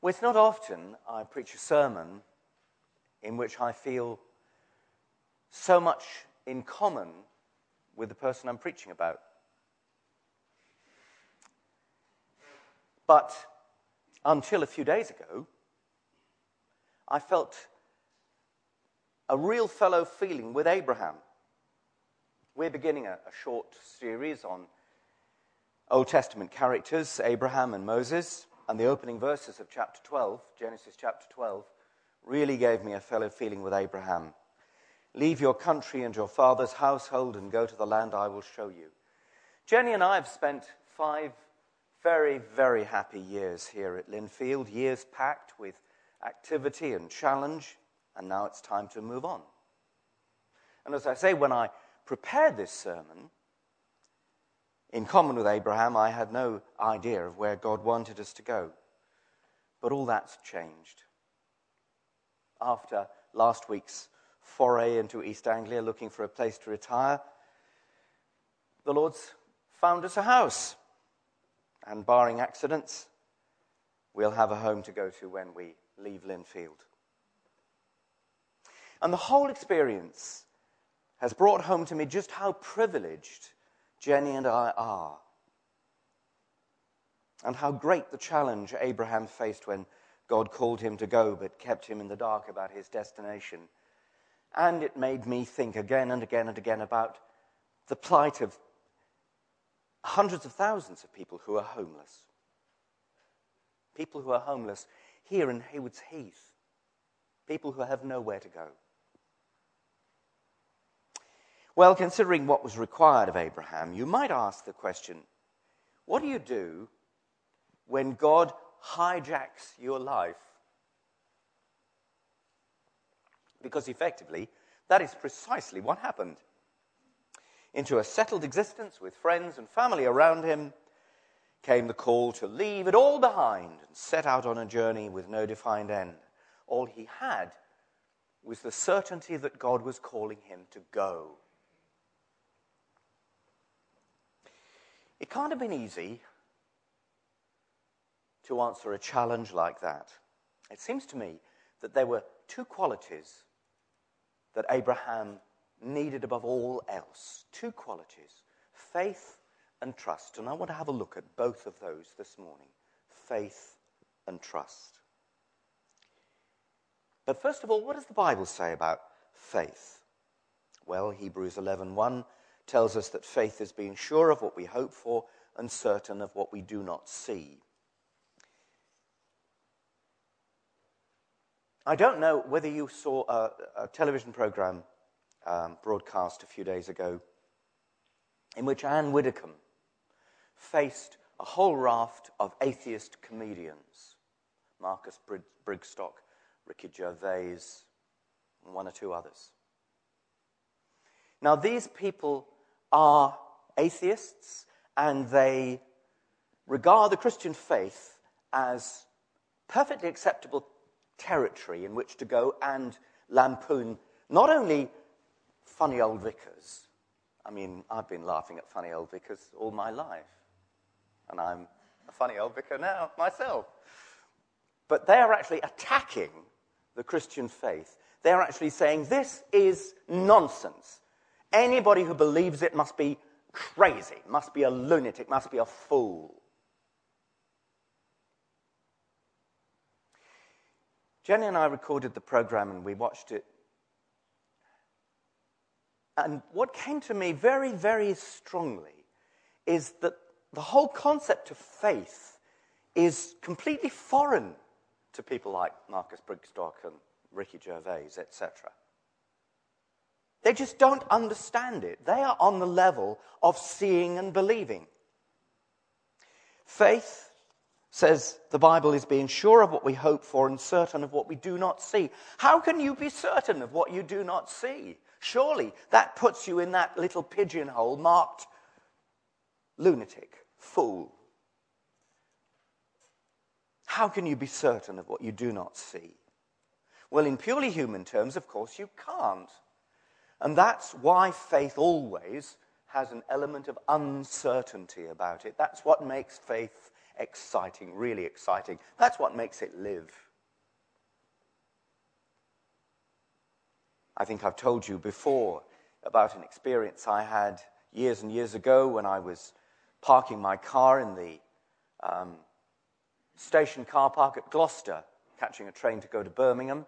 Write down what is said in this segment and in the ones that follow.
Well, it's not often I preach a sermon in which I feel so much in common with the person I'm preaching about. But until a few days ago, I felt a real fellow feeling with Abraham. We're beginning a, a, short series on Old Testament characters, Abraham and Moses, and the opening verses of chapter 12, Genesis chapter 12, really gave me a fellow feeling with Abraham. Leave your country and your father's household and go to the land I will show you. Jenny and I have spent five very, very happy years here at Lindfield, years packed with activity and challenge, and now it's time to move on. And as I say, when I prepared this sermon, in common with Abraham, I had no idea of where God wanted us to go. But all that's changed. After last week's foray into East Anglia looking for a place to retire, the Lord's found us a house and barring accidents, we'll have a home to go to when we leave Lindfield. And the whole experience has brought home to me just how privileged Jenny and I are, and how great the challenge Abraham faced when God called him to go but kept him in the dark about his destination. And it made me think again and again and again about the plight of hundreds of thousands of people who are homeless. People who are homeless here in Haywards Heath. People who have nowhere to go. Well, considering what was required of Abraham, you might ask the question what do you do when God hijacks your life? Because effectively, that is precisely what happened into a settled existence with friends and family around him, came the call to leave it all behind and set out on a journey with no defined end. All he had was the certainty that God was calling him to go. It can't have been easy to answer a challenge like that. It seems to me that there were two qualities that Abraham needed above all else. Two qualities faith and trust. And I want to have a look at both of those this morning faith and trust. But first of all, what does the Bible say about faith? Well, Hebrews 11:1 tells us that faith is being sure of what we hope for and certain of what we do not see. I don't know whether you saw a, a television program um, broadcast a few days ago, in which Anne Widdecombe faced a whole raft of atheist comedians Marcus Brigstocke, Ricky Gervais, and one or two others. Now, these people are atheists and they regard the Christian faith as perfectly acceptable territory in which to go and lampoon not only funny old vicars. I mean, I've been laughing at funny old vicars all my life. And I'm a funny old vicar now myself. But they are actually attacking the Christian faith. They're actually saying this is nonsense. Anybody who believes it must be crazy, must be a lunatic, must be a fool. Jenny and I recorded the program and we watched it and what came to me very, very strongly is that the whole concept of faith is completely foreign to people like Marcus Brigstocke and Ricky Gervais, etc. They just don't understand it. They are on the level of seeing and believing. Faith, says the Bible, is being sure of what we hope for and certain of what we do not see. How can you be certain of what you do not see? Surely that puts you in that little pigeonhole marked lunatic, fool. How can you be certain of what you do not see? Well, in purely human terms, of course, you can't. And that's why faith always has an element of uncertainty about it. That's what makes faith exciting, really exciting. That's what makes it live. I think I've told you before about an experience I had years and years ago when I was parking my car in the um, station car park at Gloucester, catching a train to go to Birmingham.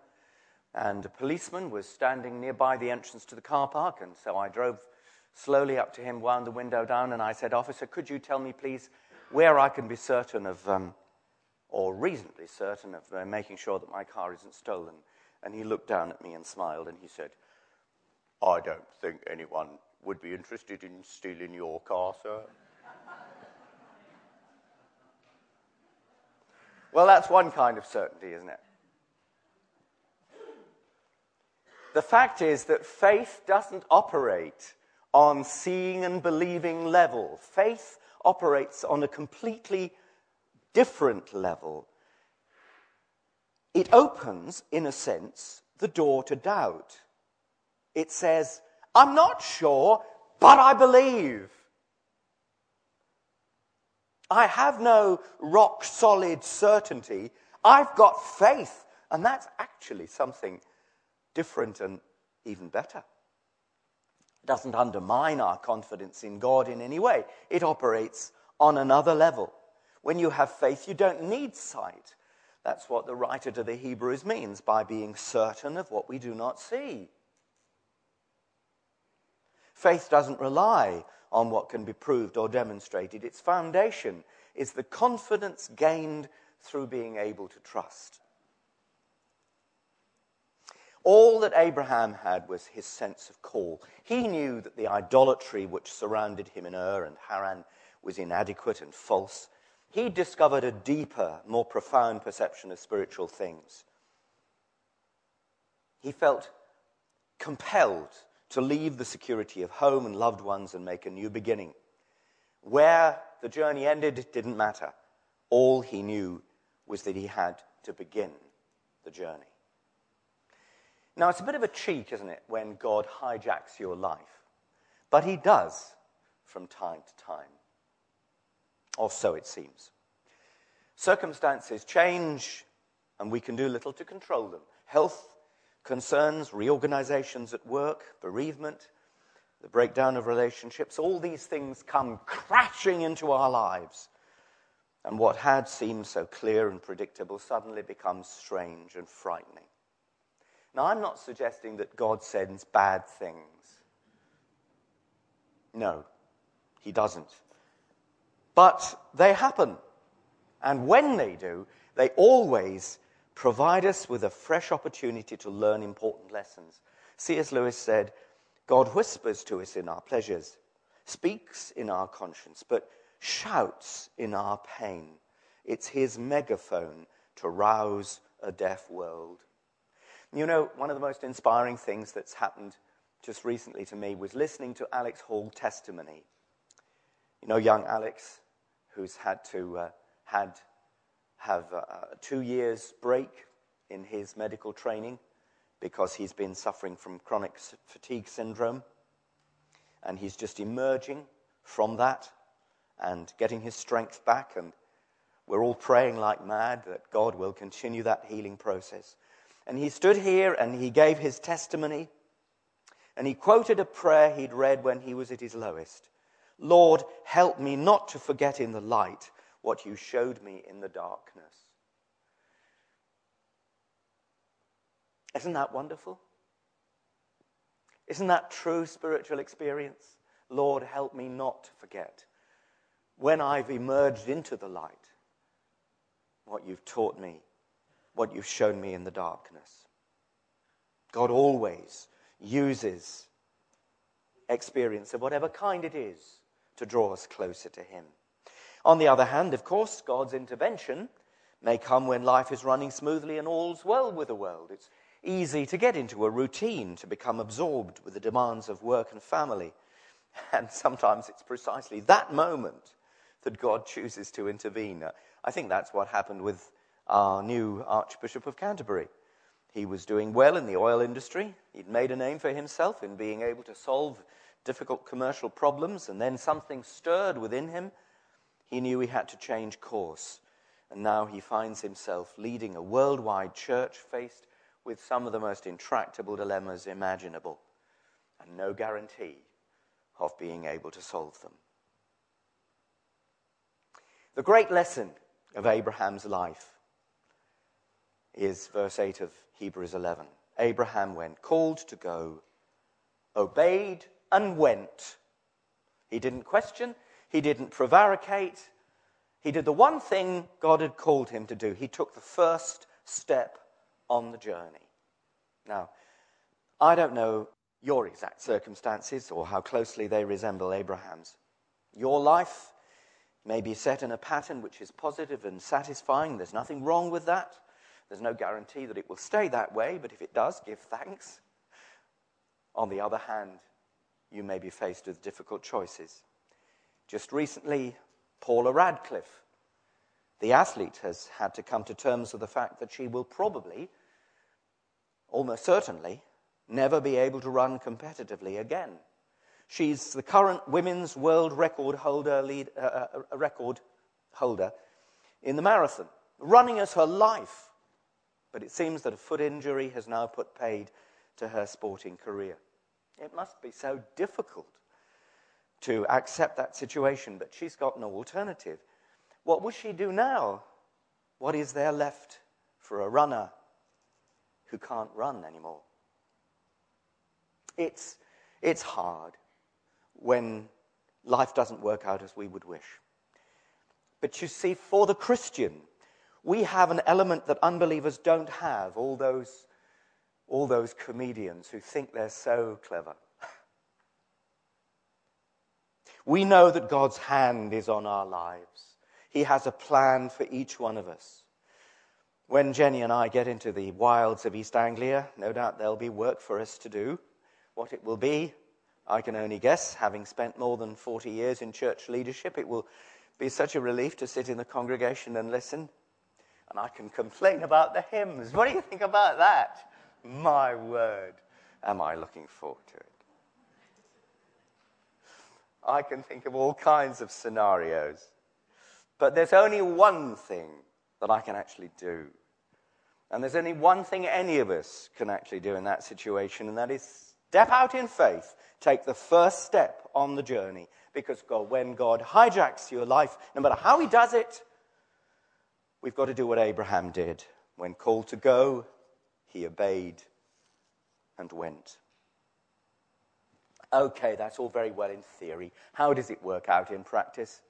And a policeman was standing nearby the entrance to the car park, and so I drove slowly up to him, wound the window down, and I said, Officer, could you tell me, please, where I can be certain of, um, or reasonably certain of uh, making sure that my car isn't stolen? And he looked down at me and smiled, and he said, I don't think anyone would be interested in stealing your car, sir. well, that's one kind of certainty, isn't it? The fact is that faith doesn't operate on seeing and believing level. Faith operates on a completely different level. It opens, in a sense, the door to doubt. It says, I'm not sure, but I believe. I have no rock solid certainty. I've got faith. And that's actually something different and even better. It doesn't undermine our confidence in God in any way, it operates on another level. When you have faith, you don't need sight. That's what the writer to the Hebrews means by being certain of what we do not see. Faith doesn't rely on what can be proved or demonstrated. Its foundation is the confidence gained through being able to trust. All that Abraham had was his sense of call. He knew that the idolatry which surrounded him in Ur and Haran was inadequate and false. He discovered a deeper, more profound perception of spiritual things. He felt compelled to leave the security of home and loved ones and make a new beginning. Where the journey ended didn't matter. All he knew was that he had to begin the journey. Now, it's a bit of a cheat, isn't it, when God hijacks your life? But he does from time to time. Or so it seems. Circumstances change, and we can do little to control them. Health concerns, reorganizations at work, bereavement, the breakdown of relationships, all these things come crashing into our lives. And what had seemed so clear and predictable suddenly becomes strange and frightening. Now, I'm not suggesting that God sends bad things. No, He doesn't. But they happen. And when they do, they always provide us with a fresh opportunity to learn important lessons. C.S. Lewis said, God whispers to us in our pleasures, speaks in our conscience, but shouts in our pain. It's his megaphone to rouse a deaf world. You know, one of the most inspiring things that's happened just recently to me was listening to Alex Hall testimony. You know, young Alex, who's had to uh, had have a, a two years break in his medical training because he's been suffering from chronic fatigue syndrome, and he's just emerging from that and getting his strength back. And we're all praying like mad that God will continue that healing process. And he stood here and he gave his testimony. And he quoted a prayer he'd read when he was at his lowest Lord, help me not to forget in the light what you showed me in the darkness. Isn't that wonderful? Isn't that true spiritual experience? Lord, help me not to forget when I've emerged into the light what you've taught me what you've shown me in the darkness. God always uses experience of whatever kind it is to draw us closer to Him. On the other hand, of course, God's intervention may come when life is running smoothly and all's well with the world. It's easy to get into a routine, to become absorbed with the demands of work and family. And sometimes it's precisely that moment that God chooses to intervene. I think that's what happened with our new Archbishop of Canterbury. He was doing well in the oil industry. He'd made a name for himself in being able to solve difficult commercial problems, and then something stirred within him. he knew he had to change course. And now he finds himself leading a worldwide church faced with some of the most intractable dilemmas imaginable, and no guarantee of being able to solve them. The great lesson of Abraham's life is verse 8 of Hebrews 11. Abraham, went, called to go, obeyed and went. He didn't question, he didn't prevaricate. He did the one thing God had called him to do. He took the first step on the journey. Now, I don't know your exact circumstances or how closely they resemble Abraham's. Your life may be set in a pattern which is positive and satisfying. There's nothing wrong with that. There's no guarantee that it will stay that way, but if it does, give thanks. On the other hand, you may be faced with difficult choices. Just recently, Paula Radcliffe, the athlete, has had to come to terms with the fact that she will probably, almost certainly, never be able to run competitively again. She's the current women's world record holder, lead, uh, uh, uh, record holder in the marathon, running as her life. But it seems that a foot injury has now put paid to her sporting career. It must be so difficult to accept that situation, but she's got no alternative. What will she do now? What is there left for a runner who can't run anymore? It's, it's hard when life doesn't work out as we would wish. But you see, for the Christian, we have an element that unbelievers don't have, all those, all those comedians who think they're so clever. We know that God's hand is on our lives. He has a plan for each one of us. When Jenny and I get into the wilds of East Anglia, no doubt there'll be work for us to do. What it will be, I can only guess, having spent more than 40 years in church leadership. It will be such a relief to sit in the congregation and listen. And I can complain about the hymns. What do you think about that? My word, am I looking forward to it? I can think of all kinds of scenarios. But there's only one thing that I can actually do. And there's only one thing any of us can actually do in that situation, and that is step out in faith, take the first step on the journey. Because God, when God hijacks your life, no matter how He does it, we've got to do what Abraham did. When called to go, he obeyed and went. Okay, that's all very well in theory. How does it work out in practice?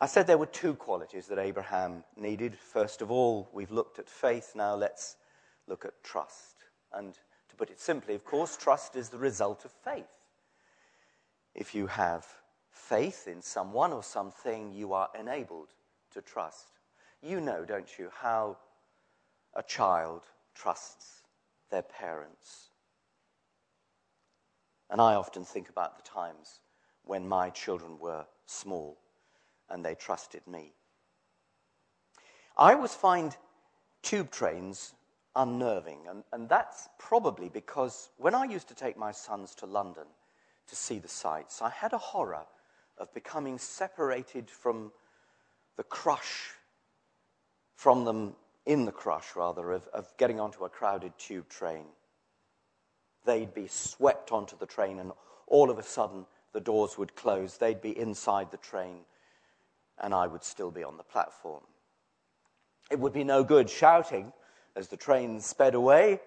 I said there were two qualities that Abraham needed. First of all, we've looked at faith. Now let's look at trust. And to put it simply, of course, trust is the result of faith. If you have faith in someone or something, you are enabled to trust. You know, don't you, how a child trusts their parents. And I often think about the times when my children were small and they trusted me. I always find tube trains unnerving, and, and that's probably because when I used to take my sons to London to see the sights, I had a horror of becoming separated from the crush, from them in the crush, rather, of, of getting onto a crowded tube train they'd be swept onto the train, and all of a sudden the doors would close. They'd be inside the train, and I would still be on the platform. It would be no good shouting as the train sped away.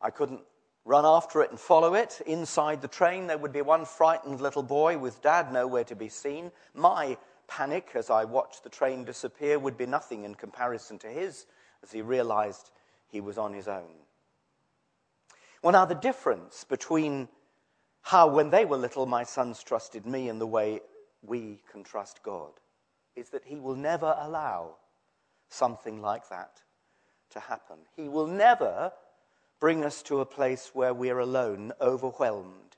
I couldn't run after it and follow it. Inside the train, there would be one frightened little boy with dad nowhere to be seen. My panic as I watched the train disappear would be nothing in comparison to his as he realized he was on his own. Well, now, the difference between how, when they were little, my sons trusted me and the way we can trust God is that He will never allow something like that to happen. He will never bring us to a place where we're alone, overwhelmed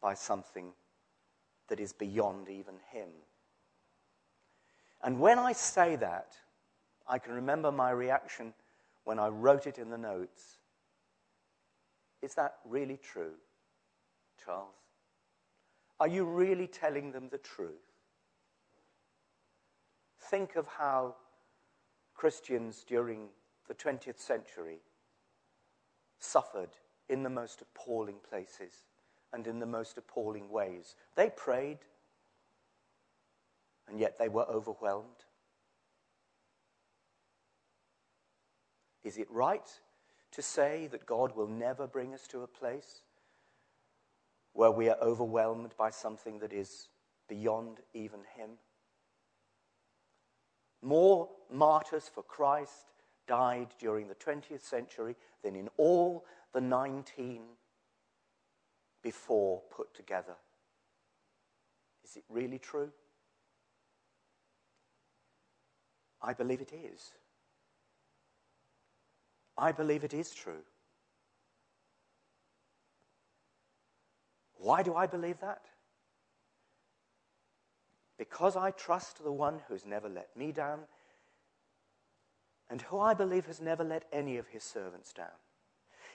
by something that is beyond even Him. And when I say that, I can remember my reaction when I wrote it in the notes is that really true, Charles? Are you really telling them the truth? think of how Christians during the 20th century suffered in the most appalling places and in the most appalling ways. They prayed, and yet they were overwhelmed. Is it right to say that God will never bring us to a place where we are overwhelmed by something that is beyond even Him? More martyrs for Christ died during the 20th century than in all the 19 before put together. Is it really true? I believe it is. I believe it is true. Why do I believe that? Because I trust the one who's never let me down and who I believe has never let any of his servants down.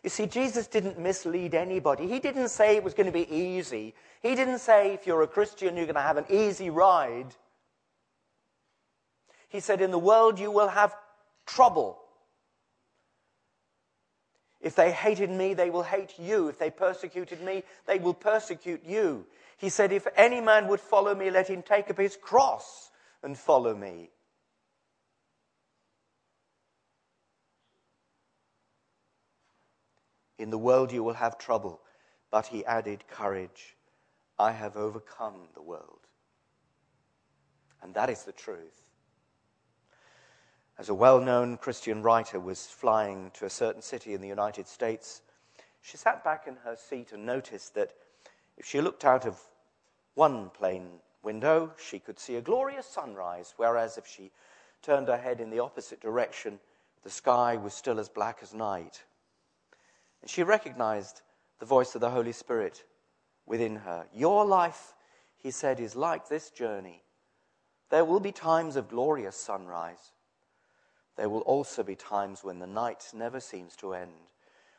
You see, Jesus didn't mislead anybody. He didn't say it was going to be easy. He didn't say if you're a Christian, you're going to have an easy ride. He said, In the world, you will have trouble. If they hated me, they will hate you. If they persecuted me, they will persecute you. He said, If any man would follow me, let him take up his cross and follow me. In the world you will have trouble. But he added, Courage, I have overcome the world. And that is the truth. As a well known Christian writer was flying to a certain city in the United States, she sat back in her seat and noticed that if she looked out of one plane window, she could see a glorious sunrise, whereas if she turned her head in the opposite direction, the sky was still as black as night. And she recognized the voice of the Holy Spirit within her. Your life, he said, is like this journey. There will be times of glorious sunrise. There will also be times when the night never seems to end.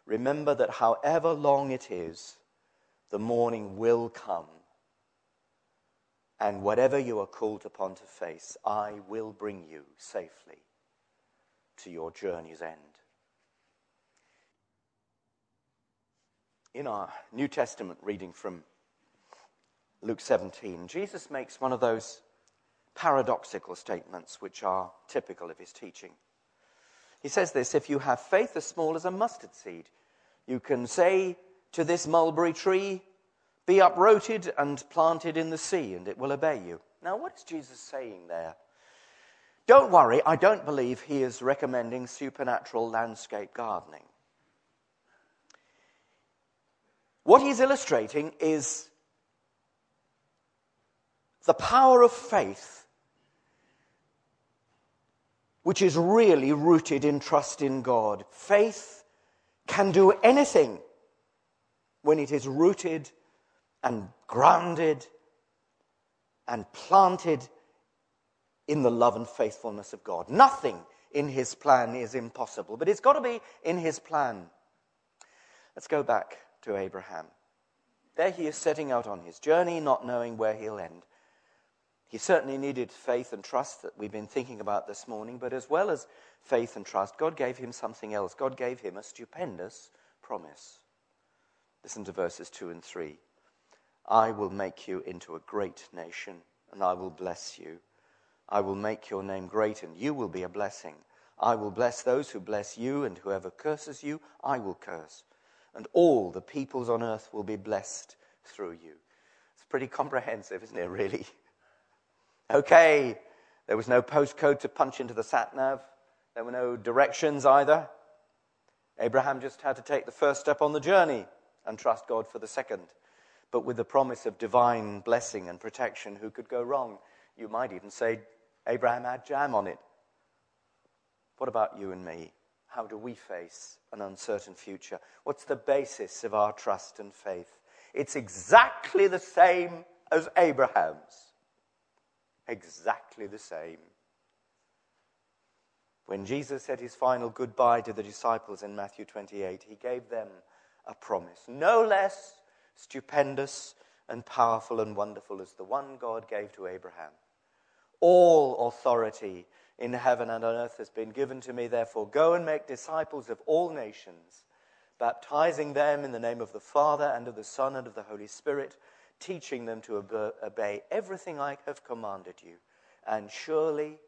Remember that however long it is, the morning will come. And whatever you are called upon to face, I will bring you safely to your journey's end. in our New Testament reading from Luke 17, Jesus makes one of those paradoxical statements which are typical of his teaching. He says this If you have faith as small as a mustard seed, you can say to this mulberry tree, Be uprooted and planted in the sea, and it will obey you. Now, what is Jesus saying there? Don't worry, I don't believe he is recommending supernatural landscape gardening. What he's illustrating is the power of faith, which is really rooted in trust in God. Faith can do anything when it is rooted and grounded and planted in the love and faithfulness of God. Nothing in his plan is impossible, but it's got to be in his plan. Let's go back to Abraham. There he is setting out on his journey, not knowing where he'll end. He certainly needed faith and trust that we've been thinking about this morning, but as well as faith and trust, God gave him something else. God gave him a stupendous promise. Listen to verses 2 and 3. I will make you into a great nation, and I will bless you. I will make your name great, and you will be a blessing. I will bless those who bless you, and whoever curses you, I will curse and all the peoples on earth will be blessed through you. It's pretty comprehensive, isn't it, really? Okay, there was no postcode to punch into the sat nav, there were no directions either. Abraham just had to take the first step on the journey and trust God for the second. But with the promise of divine blessing and protection, who could go wrong? You might even say Abraham had jam on it. What about you and me? How do we face an uncertain future? What's the basis of our trust and faith? It's exactly the same as Abraham's. Exactly the same. When Jesus said his final goodbye to the disciples in Matthew 28, he gave them a promise, no less stupendous and powerful and wonderful as the one God gave to Abraham. All authority in heaven and on earth has been given to me. Therefore, go and make disciples of all nations, baptizing them in the name of the Father and of the Son and of the Holy Spirit, teaching them to obey everything I have commanded you. And surely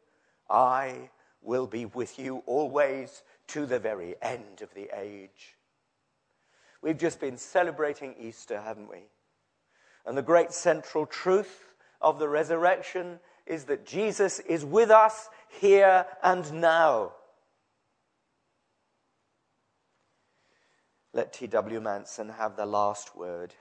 I will be with you always to the very end of the age. We've just been celebrating Easter, haven't we? And the great central truth of the resurrection is that Jesus is with us here and now. Let T.W. Manson have the last word.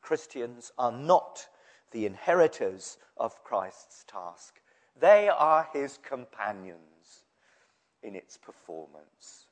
Christians are not the inheritors of Christ's task, they are his companions in its performance.